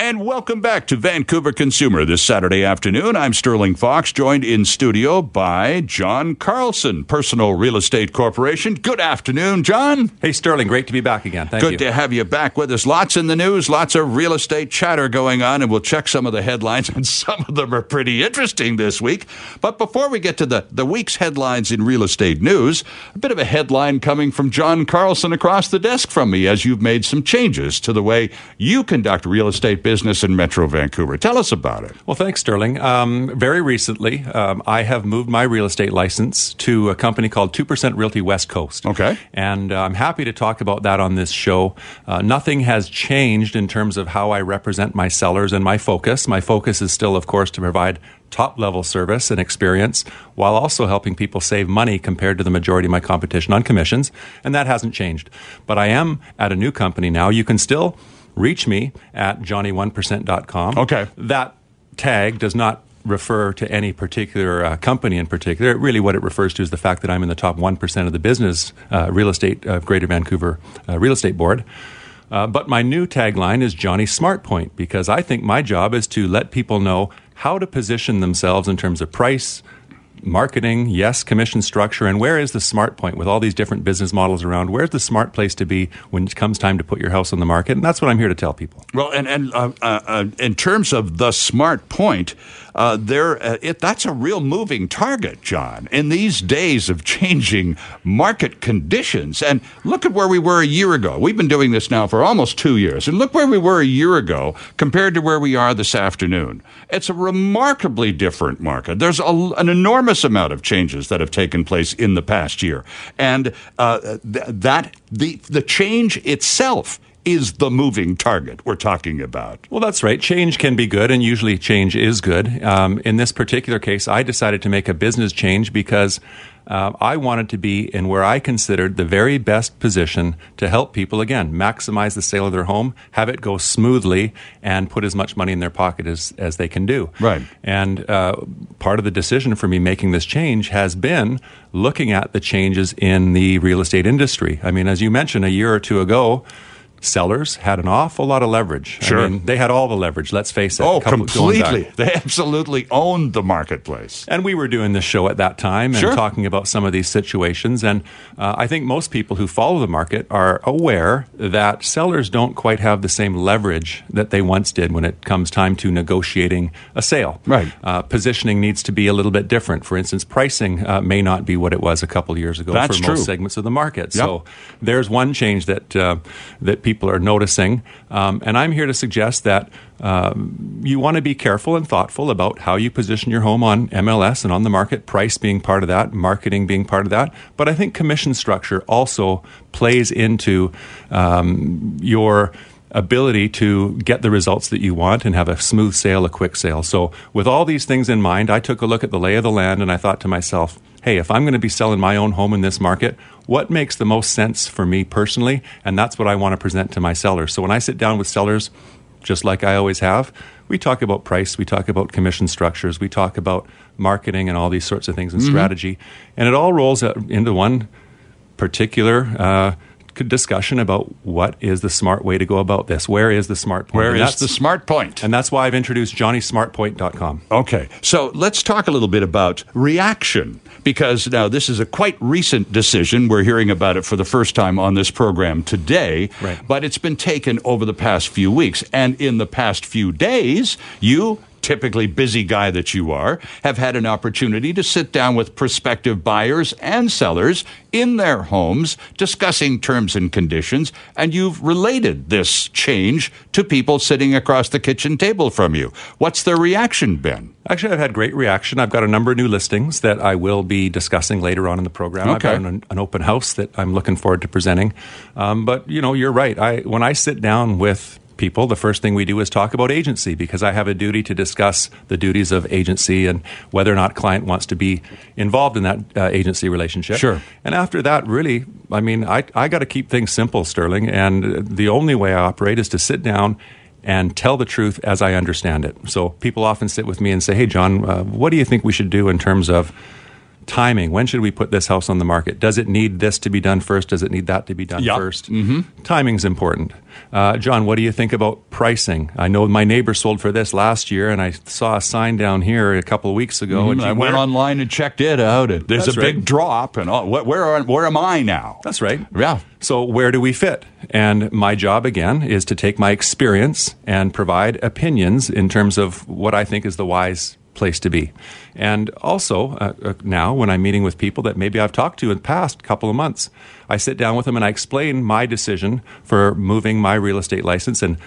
And welcome back to Vancouver Consumer this Saturday afternoon. I'm Sterling Fox, joined in studio by John Carlson, Personal Real Estate Corporation. Good afternoon, John. Hey, Sterling, great to be back again. Thank Good you. to have you back with us. Lots in the news, lots of real estate chatter going on, and we'll check some of the headlines, and some of them are pretty interesting this week. But before we get to the, the week's headlines in real estate news, a bit of a headline coming from John Carlson across the desk from me as you've made some changes to the way you conduct real estate business in Metro Vancouver. Tell us about it. Well, thanks, Sterling. Um, very recently, um, I have moved my real estate license to a company called 2% Realty West Coast. Okay. And uh, I'm happy to talk about that on this show. Uh, nothing has changed in terms of how I represent my sellers and my focus. My focus is still, of course, to provide top level service and experience while also helping people save money compared to the majority of my competition on commissions. And that hasn't changed. But I am at a new company now. You can still reach me at johnny1%.com. Okay. That tag does not refer to any particular uh, company in particular. Really, what it refers to is the fact that I'm in the top 1% of the business uh, real estate, of Greater Vancouver uh, Real Estate Board. Uh, but my new tagline is Johnny Smart Point because I think my job is to let people know how to position themselves in terms of price, marketing, yes, commission structure, and where is the smart point with all these different business models around? Where's the smart place to be when it comes time to put your house on the market? And that's what I'm here to tell people. Well, and, and uh, uh, uh, in terms of the smart point, uh, there, uh, it, that's a real moving target, John, in these days of changing market conditions. And look at where we were a year ago. We've been doing this now for almost two years. And look where we were a year ago compared to where we are this afternoon. It's a remarkably different market. There's a, an enormous amount of changes that have taken place in the past year. And uh, th- that, the, the change itself is the moving target we're talking about. Well, that's right. Change can be good, and usually change is good. Um, in this particular case, I decided to make a business change because uh, I wanted to be in where I considered the very best position to help people, again, maximize the sale of their home, have it go smoothly, and put as much money in their pocket as, as they can do. Right. And uh, part of the decision for me making this change has been looking at the changes in the real estate industry. I mean, as you mentioned a year or two ago, sellers had an awful lot of leverage. Sure. I mean, they had all the leverage, let's face it. Oh, a couple- going back. completely. They absolutely owned the marketplace. And we were doing this show at that time and Sure. talking about some of these situations. And uh, I think most people who follow the market are aware that sellers don't quite have the same leverage that they once did when it comes time to negotiating a sale. Right. Uh, positioning needs to be a little bit different. For instance, pricing uh, may not be what it was a couple years ago That's for true. most segments of the market. Yep. So there's one change that uh, that people are noticing, um, and I'm here to suggest that um, you want to be careful and thoughtful about how you position your home on MLS and on the market. Price being part of that, marketing being part of that, but I think commission structure also plays into um, your ability to get the results that you want and have a smooth sale, a quick sale. So, with all these things in mind, I took a look at the lay of the land and I thought to myself, hey, if I'm going to be selling my own home in this market, what makes the most sense for me personally? And that's what I want to present to my sellers. So, when I sit down with sellers, just like I always have, we talk about price, we talk about commission structures, we talk about marketing and all these sorts of things and strategy. And it all rolls into one particular uh, discussion about what is the smart way to go about this. Where is the smart point? Where And is that's- the smart point? And that's why I've introduced johnnysmartpoint.com. Okay, so let's talk a little bit about reaction because now this is a quite recent decision. We're hearing about it for the first time on this program today, Right. but it's been taken over the past few weeks. And in the past few days, you typically busy guy that you are, have had an opportunity to sit down with prospective buyers and sellers in their homes discussing terms and conditions, and you've related this change to people sitting across the kitchen table from you. What's their reaction been? Actually, I've had great reaction. I've got a number of new listings that I will be discussing later on in the program. Okay. I've got an, an open house that I'm looking forward to presenting. Um, but you know, you're right. I when I sit down with people, the first thing we do is talk about agency because I have a duty to discuss the duties of agency and whether or not client wants to be involved in that uh, agency relationship. Sure. And after that, really, I mean, I, I got to keep things simple, Sterling. And the only way I operate is to sit down and tell the truth as I understand it. So people often sit with me and say, "Hey, John, uh, what do you think we should do in terms of?" Timing. When should we put this house on the market? Does it need this to be done first? Does it need that to be done yep. 1st mm-hmm. Timing's important. Uh, John, what do you think about pricing? I know my neighbor sold for this last year, and I saw a sign down here a couple of weeks ago. Mm-hmm. And I went online and checked it out. And there's That's a right. big drop, and all, where are, where am I now? That's right. Yeah. So where do we fit? And my job again is to take my experience and provide opinions in terms of what I think is the wise place to be. And also, uh, uh, now when I'm meeting with people that maybe I've talked to in the past couple of months, I sit down with them and I explain my decision for moving my real estate license and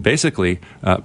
basically uh,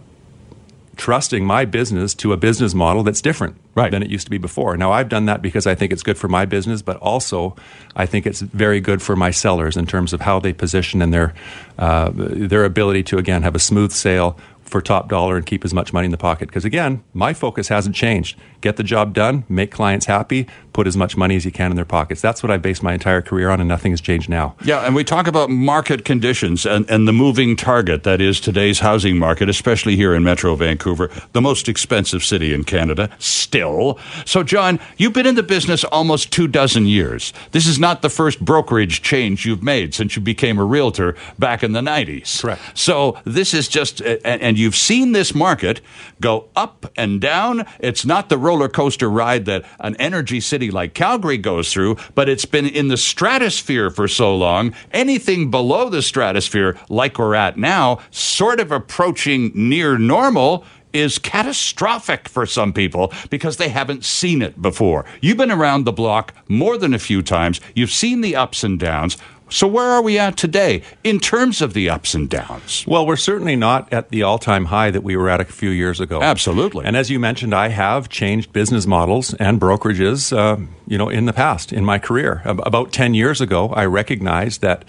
trusting my business to a business model that's different right. than it used to be before. Now, I've done that because I think it's good for my business, but also I think it's very good for my sellers in terms of how they position and their uh, their ability to again have a smooth sale for top dollar and keep as much money in the pocket. Because again, my focus hasn't changed. Get the job done, make clients happy, put as much money as you can in their pockets. That's what I based my entire career on, and nothing has changed now. Yeah, and we talk about market conditions and, and the moving target that is today's housing market, especially here in Metro Vancouver, the most expensive city in Canada, still. So, John, you've been in the business almost two dozen years. This is not the first brokerage change you've made since you became a realtor back in the 90s. Correct. So, this is just, and, and you've seen this market go up and down. It's not the roller coaster ride that an energy city like Calgary goes through, but it's been in the stratosphere for so long. Anything below the stratosphere, like we're at now, sort of approaching near normal. Is catastrophic for some people because they haven't seen it before. You've been around the block more than a few times. You've seen the ups and downs. So, where are we at today in terms of the ups and downs? Well, we're certainly not at the all time high that we were at a few years ago. Absolutely. And as you mentioned, I have changed business models and brokerages, uh, you know, in the past, in my career. About 10 years ago, I recognized that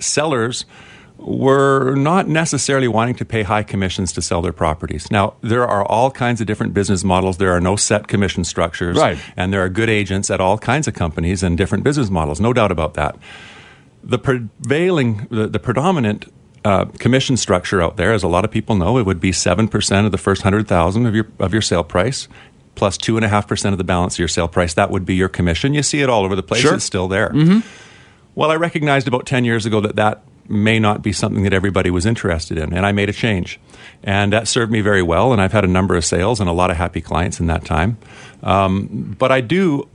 sellers were not necessarily wanting to pay high commissions to sell their properties. Now, there are all kinds of different business models. There are no set commission structures. Right. And there are good agents at all kinds of companies and different business models, no doubt about that. The prevailing, the, the predominant uh, commission structure out there, as a lot of people know, it would be 7% of the first 100000 of your, of your sale price plus 2.5% of the balance of your sale price. That would be your commission. You see it all over the place. Sure. It's still there. Mm-hmm. Well, I recognized about 10 years ago that that may not be something that everybody was interested in, and I made a change. And that served me very well, and I've had a number of sales and a lot of happy clients in that time. Um, but I do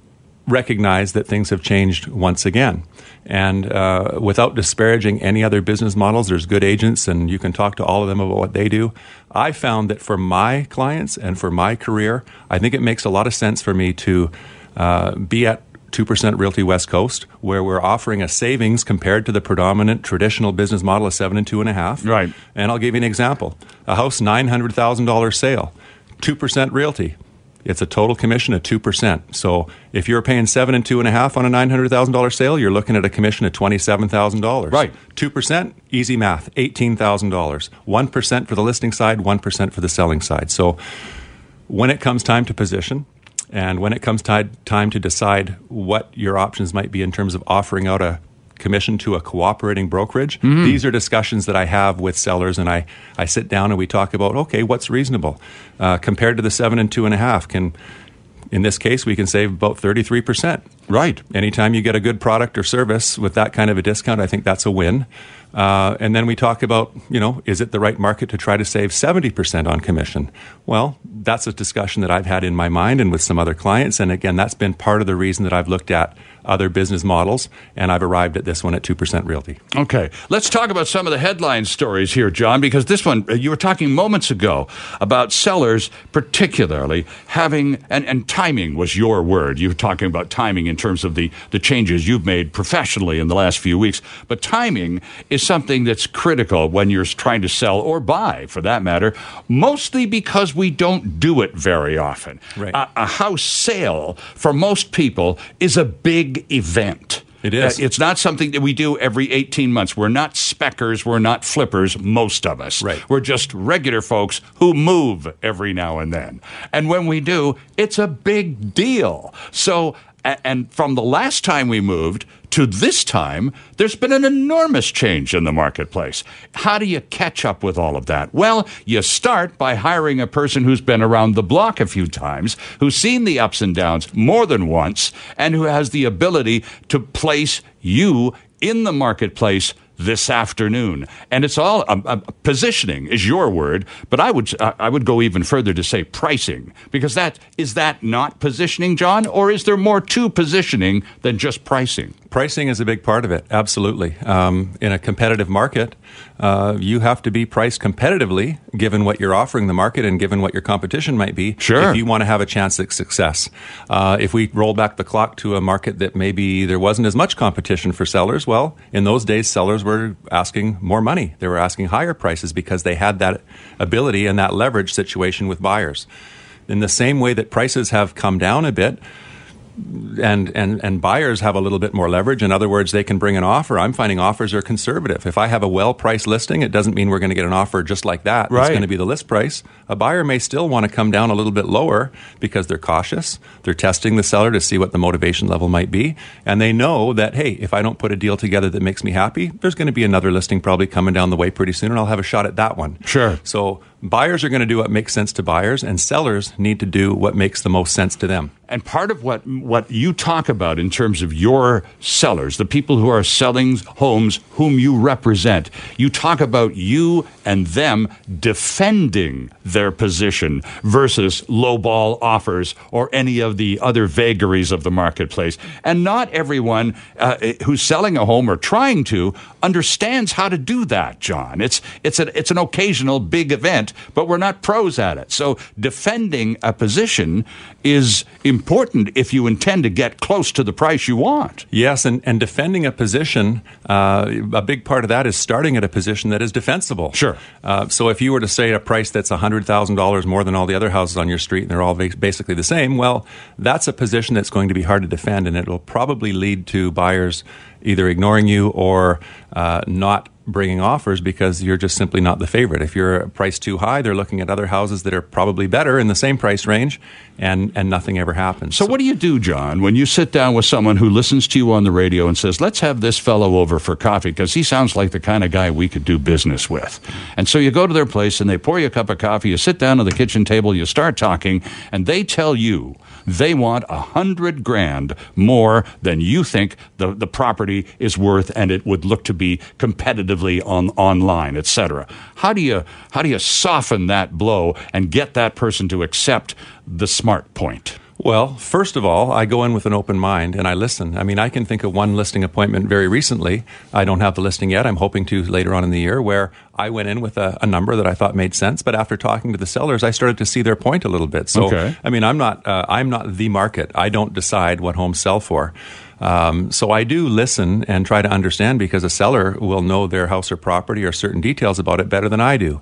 recognize that things have changed once again. And uh, without disparaging any other business models, there's good agents, and you can talk to all of them about what they do. I found that for my clients and for my career, I think it makes a lot of sense for me to uh, be at 2% Realty West Coast, where we're offering a savings compared to the predominant traditional business model of 7 and 2.5. Right. And I'll give you an example a house, $900,000 sale, 2% realty. It's a total commission of 2%. So if you're paying 7 and 2.5 on a $900,000 sale, you're looking at a commission of $27,000. Right. 2%, easy math, $18,000. 1% for the listing side, 1% for the selling side. So when it comes time to position, and when it comes ti- time to decide what your options might be in terms of offering out a commission to a cooperating brokerage, these are discussions that I have with sellers, and I, I sit down and we talk about okay, what's reasonable uh, compared to the seven and two and a half. Can in this case, we can save about 33%. Right. Anytime you get a good product or service with that kind of a discount, I think that's a win. Uh, and then we talk about, you know, is it the right market to try to save 70% on commission? Well, that's a discussion that I've had in my mind and with some other clients. And again, that's been part of the reason that I've looked at other business models and I've arrived at this one at 2% Realty. Okay, let's talk about some of the headline stories here, John, because this one, uh, you were talking moments ago about sellers, particularly having, and, and timing was your word. You were talking about timing in terms of the, the changes you've made professionally in the last few weeks. But timing is something that's critical when you're trying to sell or buy, for that matter, mostly because we don't do it very often. Right. A, a house sale, for most people, is a big event. It is. Uh, it's not something that we do every 18 months. We're not speckers. We're not flippers, most of us. Right. We're just regular folks who move every now and then. And when we do, it's a big deal. So, and from the last time we moved to this time, there's been an enormous change in the marketplace. How do you catch up with all of that? Well, you start by hiring a person who's been around the block a few times, who's seen the ups and downs more than once, and who has the ability to place you in the marketplace this afternoon. And it's all um, uh, positioning is your word, but I would uh, I would go even further to say pricing because that is that not positioning, John, or is there more to positioning than just pricing? Pricing is a big part of it, absolutely. Um, in a competitive market, uh, you have to be priced competitively given what you're offering the market and given what your competition might be sure. if you want to have a chance at success. Uh, if we roll back the clock to a market that maybe there wasn't as much competition for sellers, well, in those days, sellers were asking more money. They were asking higher prices because they had that ability and that leverage situation with buyers. In the same way that prices have come down a bit, and, and, and buyers have a little bit more leverage. In other words, they can bring an offer. I'm finding offers are conservative. If I have a well priced listing, it doesn't mean we're going to get an offer just like that. Right. It's going to be the list price. A buyer may still want to come down a little bit lower because they're cautious. They're testing the seller to see what the motivation level might be. And they know that, hey, if I don't put a deal together that makes me happy, there's going to be another listing probably coming down the way pretty soon, and I'll have a shot at that one. Sure. So buyers are going to do what makes sense to buyers, and sellers need to do what makes the most sense to them. And part of what what you talk about in terms of your sellers, the people who are selling homes whom you represent, you talk about you and them defending their position versus lowball offers or any of the other vagaries of the marketplace. And not everyone uh, who's selling a home or trying to understands how to do that, John. It's it's an it's an occasional big event, but we're not pros at it. So defending a position is important if you intend to get close to the price you want. Yes, and, and defending a position, uh, a big part of that is starting at a position that is defensible. Sure. Uh, so if you were to say a price that's $100,000 more than all the other houses on your street and they're all basically the same, well, that's a position that's going to be hard to defend and it will probably lead to buyers either ignoring you or uh, not bringing offers because you're just simply not the favorite. If you're priced too high, they're looking at other houses that are probably better in the same price range, and, and nothing ever happens. So, so, what do you do, John, when you sit down with someone who listens to you on the radio and says, let's have this fellow over for coffee because he sounds like the kind of guy we could do business with? And so you go to their place and they pour you a cup of coffee, you sit down at the kitchen table, you start talking, and they tell you they want a hundred grand more than you think the, the property is worth and it would look to be competitively on online, etc. How do you how do you soften that blow and get that person to accept the smart point? Well, first of all, I go in with an open mind and I listen. I mean, I can think of one listing appointment very recently. I don't have the listing yet. I'm hoping to later on in the year where I went in with a, a number that I thought made sense. But after talking to the sellers, I started to see their point a little bit. So, okay. I mean, I'm not, uh, I'm not the market. I don't decide what homes sell for. Um, so I do listen and try to understand because a seller will know their house or property or certain details about it better than I do.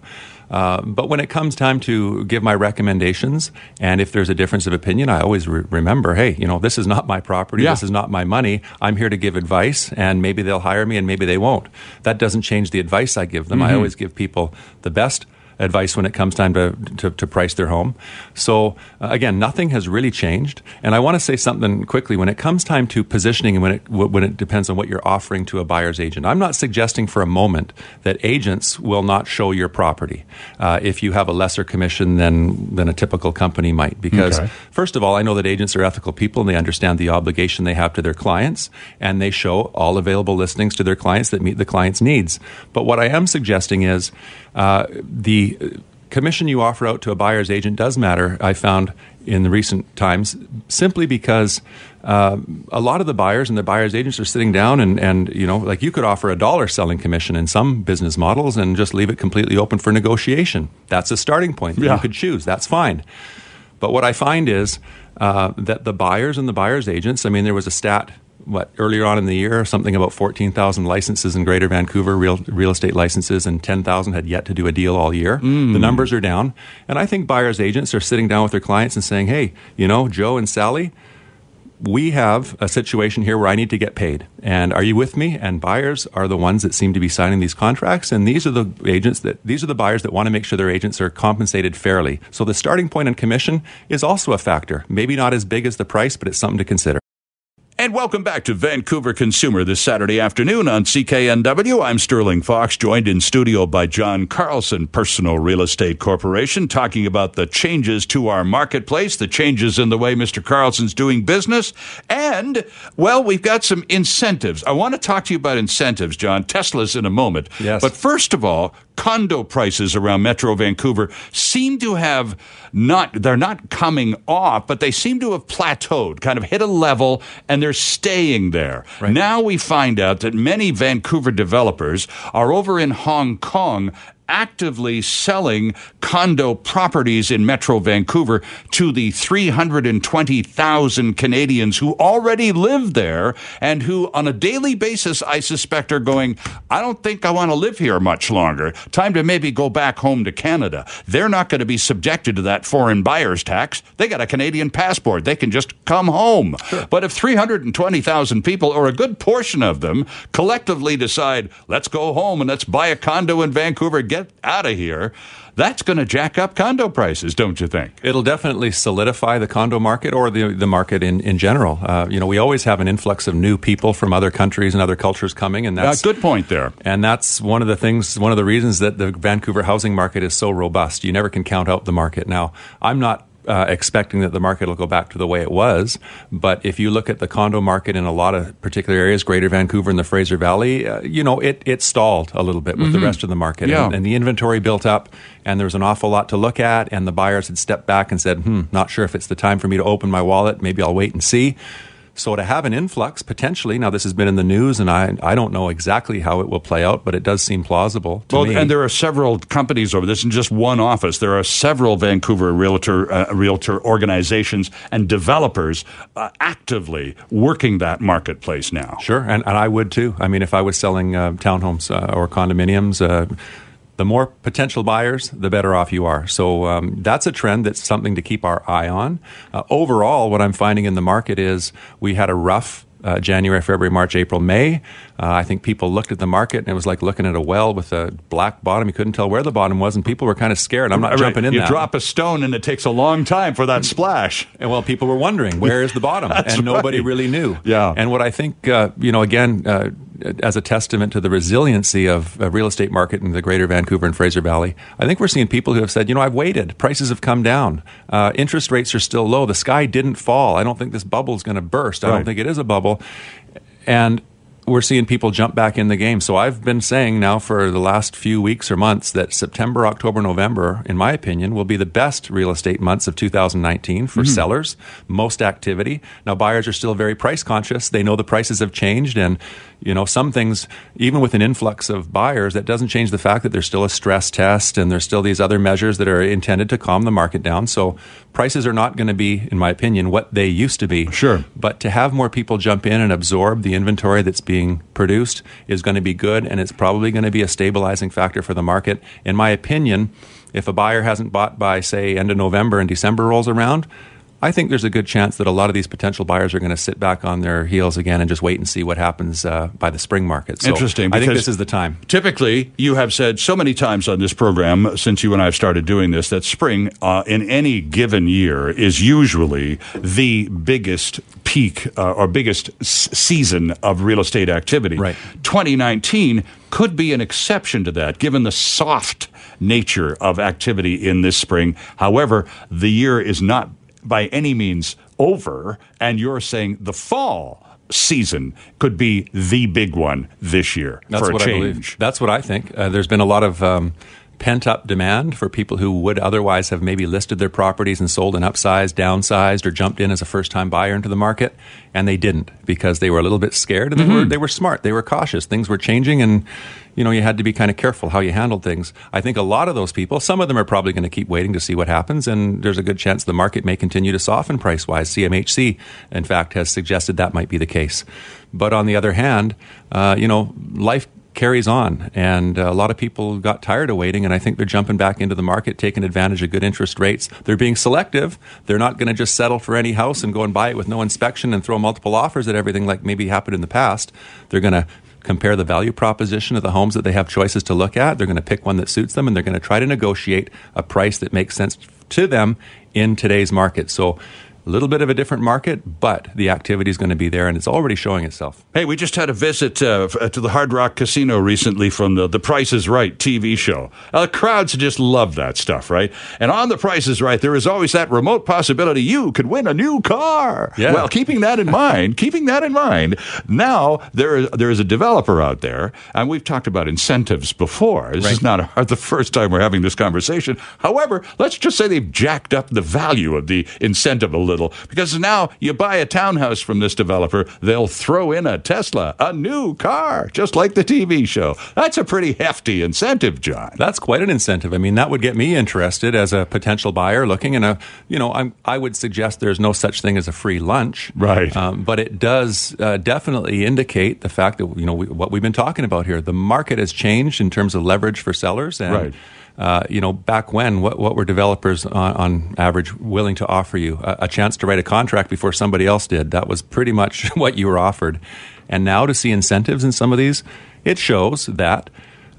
Uh, but when it comes time to give my recommendations, and if there's a difference of opinion, I always re- remember, hey, you know, this is not my property, yeah. this is not my money. I'm here to give advice, and maybe they'll hire me, and maybe they won't. That doesn't change the advice I give them. Mm-hmm. I always give people the best advice when it comes time to, to, to price their home. So, uh, again, nothing has really changed. And I want to say something quickly. When it comes time to positioning and when it, when it depends on what you're offering to a buyer's agent, I'm not suggesting for a moment that agents will not show your property uh, if you have a lesser commission than, than a typical company might. Because, okay. first of all, I know that agents are ethical people and they understand the obligation they have to their clients and they show all available listings to their clients that meet the client's needs. But what I am suggesting is uh, the commission you offer out to a buyer's agent does matter, I found in the recent times, simply because uh, a lot of the buyers and the buyer's agents are sitting down and, and, you know, like you could offer a dollar selling commission in some business models and just leave it completely open for negotiation. That's a starting point that yeah. you could choose. That's fine. But what I find is uh, that the buyers and the buyer's agents, I mean, there was a stat what earlier on in the year, something about fourteen thousand licenses in Greater Vancouver, real real estate licenses, and ten thousand had yet to do a deal all year. Mm. The numbers are down, and I think buyers agents are sitting down with their clients and saying, "Hey, you know, Joe and Sally." We have a situation here where I need to get paid. And are you with me? And buyers are the ones that seem to be signing these contracts. And these are the agents that, these are the buyers that want to make sure their agents are compensated fairly. So the starting point on commission is also a factor. Maybe not as big as the price, but it's something to consider. And welcome back to Vancouver Consumer this Saturday afternoon on CKNW. I'm Sterling Fox, joined in studio by John Carlson, Personal Real Estate Corporation, talking about the changes to our marketplace, the changes in the way Mr. Carlson's doing business, and, well, we've got some incentives. I want to talk to you about incentives, John. Tesla's in a moment. Yes. But first of all, condo prices around Metro Vancouver seem to have not, they're not coming off, but they seem to have plateaued, kind of hit a level, and they're staying there. Right. Now we find out that many Vancouver developers are over in Hong Kong actively selling condo properties in Metro Vancouver to the 320,000 Canadians who already live there and who, on a daily basis, I suspect are going, I don't think I want to live here much longer. Time to maybe go back home to Canada. They're not going to be subjected to that foreign buyer's tax. They got a Canadian passport. They can just come home. But if 320,000 people, or a good portion of them, collectively decide, let's go home and let's buy a condo in Vancouver, get out of here, that's going to jack up condo prices, don't you think? It'll definitely solidify the condo market or the, the market in, in general. Uh, you know, we always have an influx of new people from other countries and other cultures coming, and Uh, that's good point there. And that's one of the things, one of the reasons that the Vancouver housing market is so robust. You never can count out the market. Now, I'm not uh, expecting that the market will go back to the way it was, but if you look at the condo market in a lot of particular areas, Greater Vancouver and the Fraser Valley, uh, you know, it, it stalled a little bit with the rest of the market. Yeah. And, and the inventory built up, and there was an awful lot to look at, and the buyers had stepped back and said, hmm, not sure if it's the time for me to open my wallet. Maybe I'll wait and see. So to have an influx potentially, now this has been in the news, and I I don't know exactly how it will play out, but it does seem plausible to Well, me. and there are several companies over this, in just one office. There are several Vancouver realtor uh, realtor organizations and developers uh, actively working that marketplace now. Sure, and, and I would too. I mean, if I was selling uh, townhomes uh, or condominiums, uh, the more potential buyers, the better off you are. So um, that's a trend that's something to keep our eye on. Uh, overall, what I'm finding in the market is we had a rough uh, January, February, March, April, May. Uh, I think people looked at the market and it was like looking at a well with a black bottom. You couldn't tell where the bottom was, and people were kind of scared. I'm not Right, jumping in you that. drop a stone and it takes a long time for that splash. And well, people were wondering where is the bottom, and nobody right. really knew. Yeah. And what I think, uh, you know, again, uh, as a testament to the resiliency of a real estate market in the Greater Vancouver and Fraser Valley, I think we're seeing people who have said, you know, I've waited. Prices have come down. Uh, interest rates are still low. The sky didn't fall. I don't think this bubble is going to burst. I Right. don't think it is a bubble. And we're seeing people jump back in the game. So I've been saying now for the last few weeks or months that September, October, November, in my opinion, will be the best real estate months of 2019 for mm-hmm. sellers, most activity. Now buyers are still very price conscious. They know the prices have changed and you know some things even with an influx of buyers that doesn't change the fact that there's still a stress test and there's still these other measures that are intended to calm the market down. So prices are not going to be in my opinion what they used to be. Sure. But to have more people jump in and absorb the inventory that's being produced is going to be good, and it's probably going to be a stabilizing factor for the market. In my opinion, if a buyer hasn't bought by, say, end of November and December rolls around, I think there's a good chance that a lot of these potential buyers are going to sit back on their heels again and just wait and see what happens uh, by the spring market. So Interesting, I think this is the time. Typically, you have said so many times on this program since you and I have started doing this that spring uh, in any given year is usually the biggest peak uh, or biggest s- season of real estate activity. Right. 2019 could be an exception to that, given the soft nature of activity in this spring. However, the year is not by any means over, and you're saying the fall season could be the big one this year That's for a what I change. believe. That's what I think. Uh, there's been a lot of um, pent up demand for people who would otherwise have maybe listed their properties and sold and upsized, downsized, or jumped in as a first time buyer into the market, and they didn't because they were a little bit scared and they Mm-hmm. were they were smart. They were cautious. Things were changing, and you know you had to be kind of careful how you handled things. I think a lot of those people, some of them are probably going to keep waiting to see what happens, and there's a good chance the market may continue to soften price wise. CMHC, in fact, has suggested that might be the case. But on the other hand, uh, you know, life carries on, and uh, a lot of people got tired of waiting, and I think they're jumping back into the market, taking advantage of good interest rates. They're being selective. They're not going to just settle for any house and go and buy it with no inspection and throw multiple offers at everything like maybe happened in the past. They're going to compare the value proposition of the homes that they have choices to look at. They're going to pick one that suits them, and they're going to try to negotiate a price that makes sense to them in today's market. So little bit of a different market, but the activity is going to be there, and it's already showing itself. Hey, we just had a visit uh, uh, to the Hard Rock Casino recently from the The Price is Right TV show. Uh, crowds just love that stuff, right? And on The Price is Right, there is always that remote possibility you could win a new car. Yeah. Well, keeping that in mind, keeping that in mind, now there is, there is a developer out there, and we've talked about incentives before. This Right. is not a, the first time we're having this conversation. However, let's just say they've jacked up the value of the incentive a little because now you buy a townhouse from this developer, they'll throw in a Tesla, a new car, just like the TV show. That's a pretty hefty incentive, John. That's quite an incentive. I mean, that would get me interested as a potential buyer looking. And a, you know, I'm, I would suggest there's no such thing as a free lunch, Right. Um, but it does uh, definitely indicate the fact that you know we, what we've been talking about here. The market has changed in terms of leverage for sellers, and Right. Uh, you know, back when, what, what were developers on, on average willing to offer you? A, a chance to write a contract before somebody else did. That was pretty much what you were offered. And now to see incentives in some of these, it shows that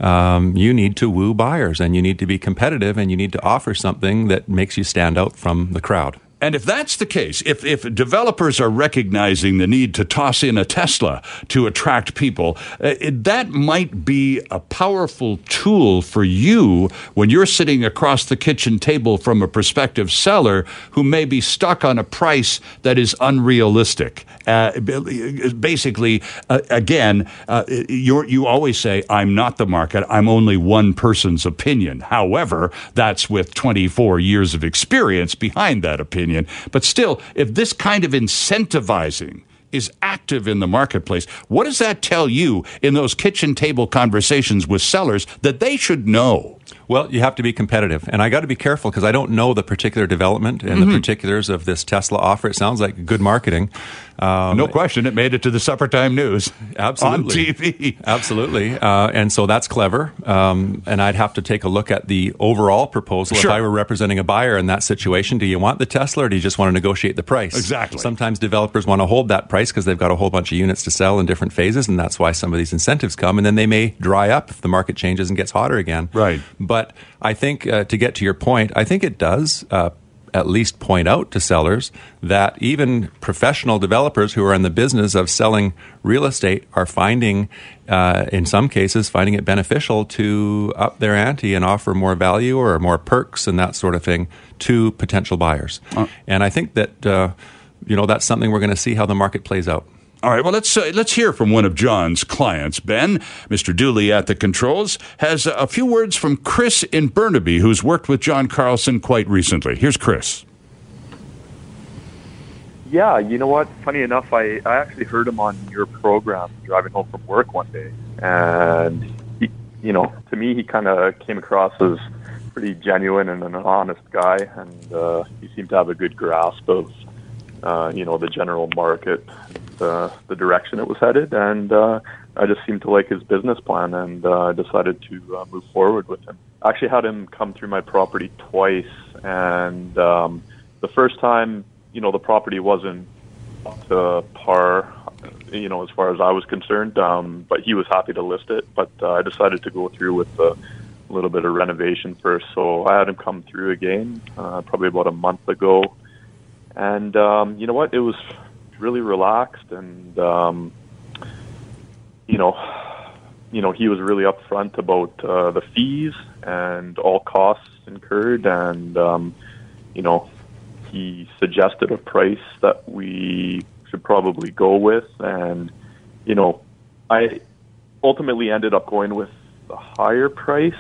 um, you need to woo buyers and you need to be competitive and you need to offer something that makes you stand out from the crowd. And if that's the case, if, if developers are recognizing the need to toss in a Tesla to attract people, uh, it, that might be a powerful tool for you when you're sitting across the kitchen table from a prospective seller who may be stuck on a price that is unrealistic. Uh, basically, uh, again, uh, you always say, I'm not the market, I'm only one person's opinion. However, that's with 24 years of experience behind that opinion. But still, if this kind of incentivizing is active in the marketplace, what does that tell you in those kitchen table conversations with sellers that they should know? Well, you have to be competitive, and I got to be careful because I don't know the particular development and the particulars of this Tesla offer. It sounds like good marketing. Um, No question, it made it to the supper time news Absolutely. on TV. Absolutely. Uh, and so that's clever. Um, and I'd have to take a look at the overall proposal. Sure. If I were representing a buyer in that situation, do you want the Tesla or do you just want to negotiate the price? Exactly. Sometimes developers want to hold that price because they've got a whole bunch of units to sell in different phases. And that's why some of these incentives come. And then they may dry up if the market changes and gets hotter again. Right. But I think, uh, to get to your point, I think it does. Uh, at least point out to sellers that even professional developers who are in the business of selling real estate are finding, uh, in some cases, finding it beneficial to up their ante and offer more value or more perks and that sort of thing to potential buyers. and I think that uh, you know that's something we're going to see how the market plays out. All right, well, let's uh, let's hear from one of John's clients. Ben, Mr. Dooley at the controls, has a few words from Chris in Burnaby, who's worked with John Carlson quite recently. Here's Chris. Yeah, you know what? Funny enough, I, I actually heard him on your program driving home from work one day, and he, you know, to me, he kind of came across as pretty genuine and an honest guy, and uh, he seemed to have a good grasp of, uh, you know, the general market, the the direction it was headed, and uh, I just seemed to like his business plan, and uh, I decided to uh, move forward with him. I actually had him come through my property twice, and um, the first time, you know, the property wasn't up to par, you know, as far as I was concerned. Um, but he was happy to list it. But uh, I decided to go through with a little bit of renovation first. So I had him come through again, uh, probably about a month ago. And um, you know what? It was really relaxed, and um, you know, you know, he was really upfront about uh, the fees and all costs incurred, and um, you know, he suggested a price that we should probably go with, and you know, I ultimately ended up going with a higher price.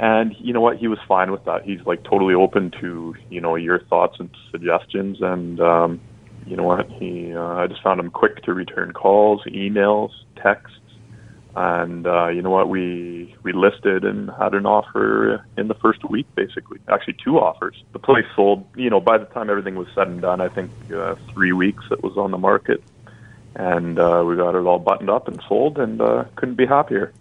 And you know what? He was fine with that. He's like totally open to you know your thoughts and suggestions. And um, you know what? He uh, I just found him quick to return calls, emails, texts, and uh, you know what? We we listed and had an offer in the first week, basically. Actually, two offers. The place sold. You know, by the time everything was said and done, I think uh, three weeks it was on the market, and uh, we got it all buttoned up and sold, and uh, couldn't be happier.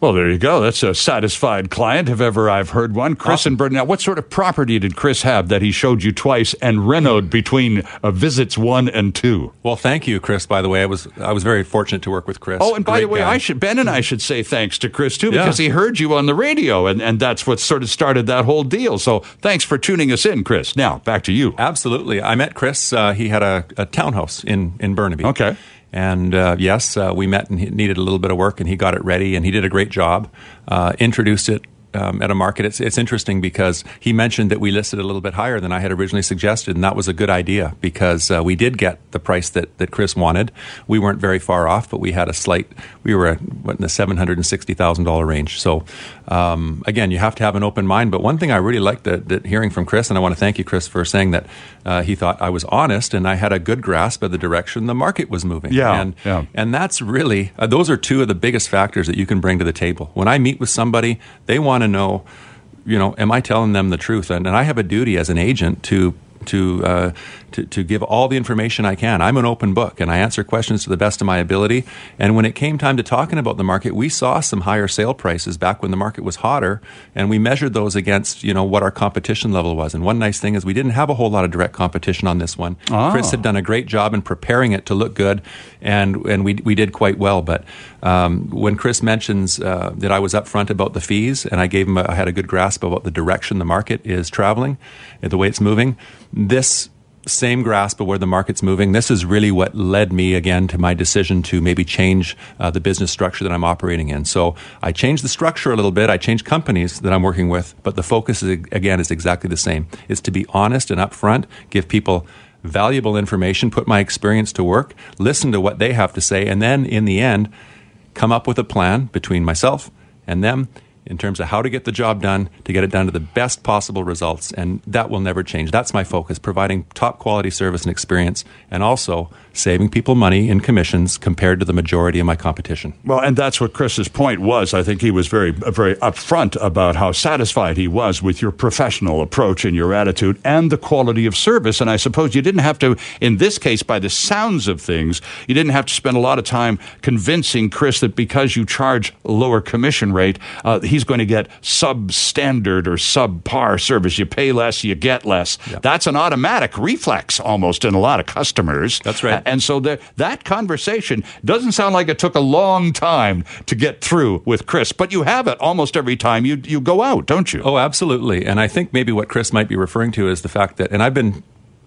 Well, there you go. That's a satisfied client, if ever I've heard one. Chris and Bert. Now, what sort of property did Chris have that he showed you twice and renoed between uh, visits one and two? Well, thank you, Chris. By the way, I was I was very fortunate to work with Chris. Oh, and by Great the way, guy. I should Ben and I should say thanks to Chris too Yeah. because he heard you on the radio, and, and that's what sort of started that whole deal. So thanks for tuning us in, Chris. Now back to you. Absolutely. I met Chris. Uh, he had a, a townhouse in, in Burnaby. Okay. And uh, yes, uh, we met and he needed a little bit of work, and he got it ready, and he did a great job. Uh, introduced it um, at a market. It's, it's interesting because he mentioned that we listed a little bit higher than I had originally suggested, and that was a good idea because uh, we did get the price that, that Chris wanted. We weren't very far off, but we had a slight, we were what, in the $760,000 range. So, um, again, you have to have an open mind. But one thing I really liked that, that hearing from Chris, and I want to thank you, Chris, for saying that uh, he thought I was honest and I had a good grasp of the direction the market was moving. Yeah, And, yeah. and that's really, uh, those are two of the biggest factors that you can bring to the table. When I meet with somebody, they want to know, you know, am I telling them the truth? And, and I have a duty as an agent to. To, uh, to to give all the information I can. I'm an open book, and I answer questions to the best of my ability. And when it came time to talking about the market, we saw some higher sale prices back when the market was hotter, and we measured those against you know what our competition level was. And one nice thing is we didn't have a whole lot of direct competition on this one. Ah. Chris had done a great job in preparing it to look good, and and we we did quite well. But um, when Chris mentions uh, that I was upfront about the fees, and I gave him, a, I had a good grasp about the direction the market is traveling, and the way it's moving. This same grasp of where the market's moving. This is really what led me again to my decision to maybe change uh, the business structure that I'm operating in. So I changed the structure a little bit. I changed companies that I'm working with, but the focus is, again is exactly the same. It's to be honest and upfront, give people valuable information, put my experience to work, listen to what they have to say, and then in the end, come up with a plan between myself and them in terms of how to get the job done to get it done to the best possible results and that will never change that's my focus providing top quality service and experience and also saving people money in commissions compared to the majority of my competition Well, and that's what Chris's point was. I think he was very, very upfront about how satisfied he was with your professional approach and your attitude and the quality of service. And I suppose you didn't have to, in this case, by the sounds of things, you didn't have to spend a lot of time convincing Chris that because you charge a lower commission rate, uh, he's going to get substandard or subpar service. You pay less, you get less. That's an automatic reflex almost in a lot of customers. That's right. And so the, that conversation doesn't sound like it took a long time to get through with Chris, but you have it almost every time you, you go out, don't you? Oh, absolutely. And I think maybe what Chris might be referring to is the fact that, and I've been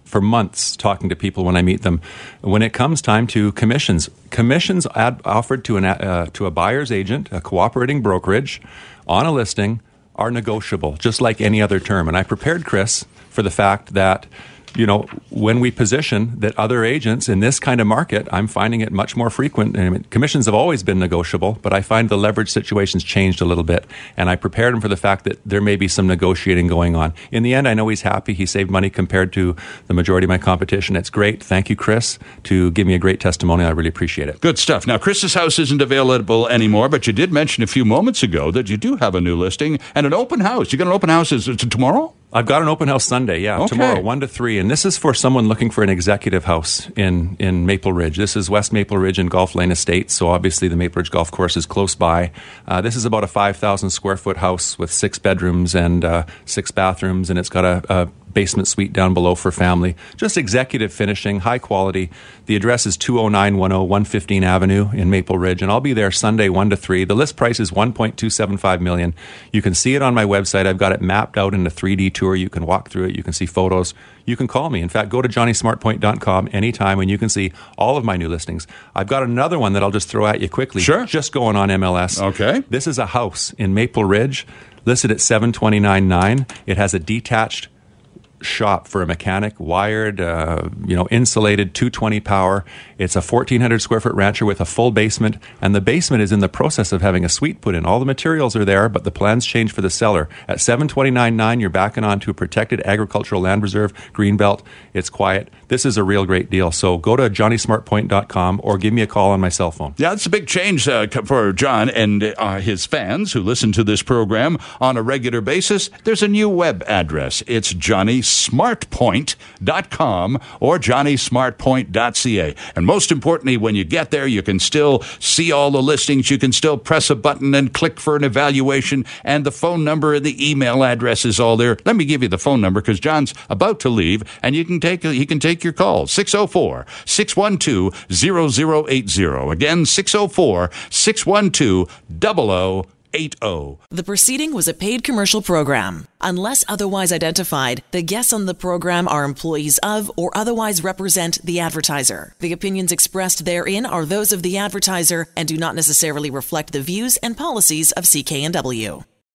for months talking to people when I meet them, when it comes time to commissions, commissions ad- offered to an uh, to a buyer's agent, a cooperating brokerage, on a listing are negotiable, just like any other term. And I prepared Chris for the fact that you know, when we position that other agents in this kind of market, I'm finding it much more frequent. I mean, commissions have always been negotiable, but I find the leverage situations changed a little bit. And I prepared him for the fact that there may be some negotiating going on. In the end, I know he's happy. He saved money compared to the majority of my competition. It's great. Thank you, Chris, to give me a great testimony. I really appreciate it. Good stuff. Now, Chris's house isn't available anymore, but you did mention a few moments ago that you do have a new listing and an open house. You got an open house is it tomorrow? I've got an open house Sunday, yeah, Okay. tomorrow, 1 to 3. And this is for someone looking for an executive house in, in Maple Ridge. This is West Maple Ridge and Golf Lane Estates, so obviously the Maple Ridge Golf Course is close by. Uh, this is about a 5,000 square foot house with six bedrooms and uh, six bathrooms, and it's got a, a basement suite down below for family. Just executive finishing, high quality. The address is 20910 115 Avenue in Maple Ridge, and I'll be there Sunday 1 to 3. The list price is 1.275 million. You can see it on my website. I've got it mapped out in a 3D tour. You can walk through it. You can see photos. You can call me. In fact, go to johnnysmartpoint.com anytime and you can see all of my new listings. I've got another one that I'll just throw at you quickly. Sure. Just going on MLS. Okay. This is a house in Maple Ridge listed at 729.9. It has a detached shop for a mechanic, wired, uh, you know, insulated, 220 power. It's a 1,400 square foot rancher with a full basement, and the basement is in the process of having a suite put in. All the materials are there, but the plans change for the seller. At 729.9, you're backing onto a protected agricultural land reserve, greenbelt. It's quiet. This is a real great deal. So go to johnnysmartpoint.com or give me a call on my cell phone. Yeah, it's a big change uh, for John and uh, his fans who listen to this program on a regular basis. There's a new web address. It's johnnysmartpoint.com or johnnysmartpoint.ca. And most importantly, when you get there, you can still see all the listings. You can still press a button and click for an evaluation. And the phone number and the email address is all there. Let me give you the phone number because John's about to leave and you can take, he can take your call. 604 612 0080. Again, 604 612 0080. The proceeding was a paid commercial program. Unless otherwise identified, the guests on the program are employees of or otherwise represent the advertiser. The opinions expressed therein are those of the advertiser and do not necessarily reflect the views and policies of CKNW.